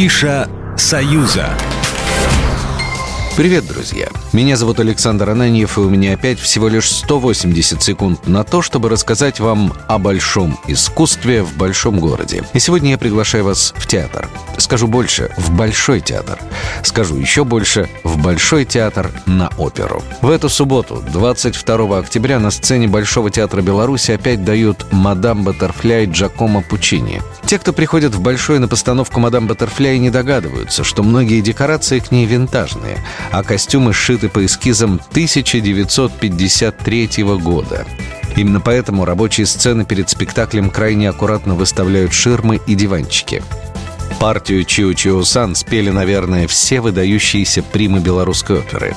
Афиша «Союза». Привет, друзья! Меня зовут Александр Ананьев, и у меня опять всего лишь 180 секунд на то, чтобы рассказать вам о большом искусстве в большом городе. И сегодня я приглашаю вас в театр. Скажу больше, в Большой театр. Скажу еще больше, в Большой театр на оперу. В эту субботу, 22 октября, на сцене Большого театра Беларуси опять дают «Мадам Баттерфляй» Джакомо Пучини. Те, кто приходит в Большой на постановку «Мадам Баттерфляй», не догадываются, что многие декорации к ней винтажные, а костюмы сшиты по эскизам 1953 года. Именно поэтому рабочие сцены перед спектаклем крайне аккуратно выставляют ширмы и диванчики. Партию Чио-Чио-Сан спели, наверное, все выдающиеся примы белорусской оперы.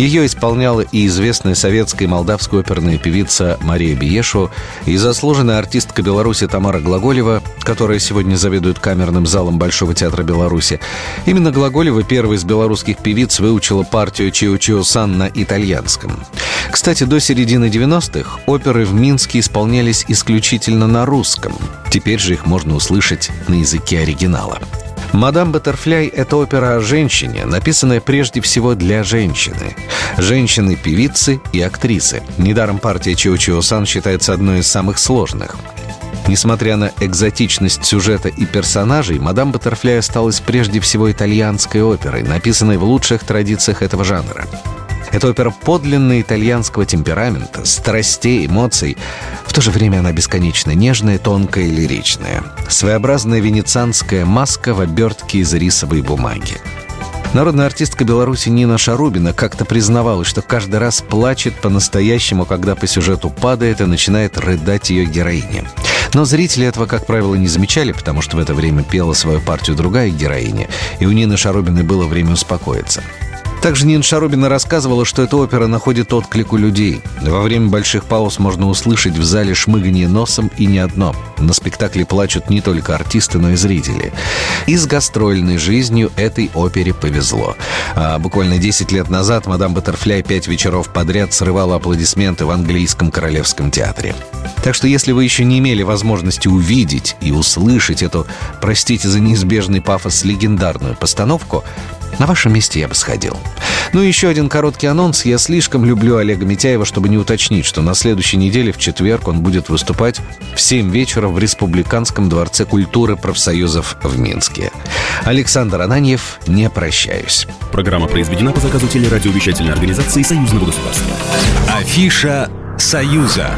Ее исполняла и известная советская и молдавская оперная певица Мария Биешу, и заслуженная артистка Беларуси Тамара Глаголева, которая сегодня заведует камерным залом Большого театра Беларуси. Именно Глаголева, первая из белорусских певиц, выучила партию Чио-Чио-Сан на итальянском. Кстати, до середины 90-х оперы в Минске исполнялись исключительно на русском. Теперь же их можно услышать на языке оригинала. «Мадам Баттерфляй» — это опера о женщине, написанная прежде всего для женщины. Женщины-певицы и актрисы. Недаром партия Чио-Чио-Сан считается одной из самых сложных. Несмотря на экзотичность сюжета и персонажей, «Мадам Баттерфляй» осталась прежде всего итальянской оперой, написанной в лучших традициях этого жанра. Это опера подлинно итальянского темперамента, страстей, эмоций. В то же время она бесконечно нежная, тонкая и лиричная. Своеобразная венецианская маска в обертке из рисовой бумаги. Народная артистка Беларуси Нина Шарубина как-то признавалась, что каждый раз плачет по-настоящему, когда по сюжету падает и начинает рыдать ее героиня. Но зрители этого, как правило, не замечали, потому что в это время пела свою партию другая героиня, и у Нины Шарубиной было время успокоиться. Также Нина Шарубина рассказывала, что эта опера находит отклик у людей. Во время больших пауз можно услышать в зале шмыганье носом и не одно. На спектакле плачут не только артисты, но и зрители. И с гастрольной жизнью этой опере повезло. А буквально 10 лет назад мадам Баттерфляй пять вечеров подряд срывала аплодисменты в английском королевском театре. Так что если вы еще не имели возможности увидеть и услышать эту, простите за неизбежный пафос, легендарную постановку, на вашем месте я бы сходил. Ну и еще один короткий анонс. Я слишком люблю Олега Митяева, чтобы не уточнить, что на следующей неделе, в четверг, он будет выступать в 7 вечера в Республиканском дворце культуры профсоюзов в Минске. Александр Ананьев, не прощаюсь. Программа произведена по заказу телерадиовещательной организации Союзного государства. Афиша «Союза».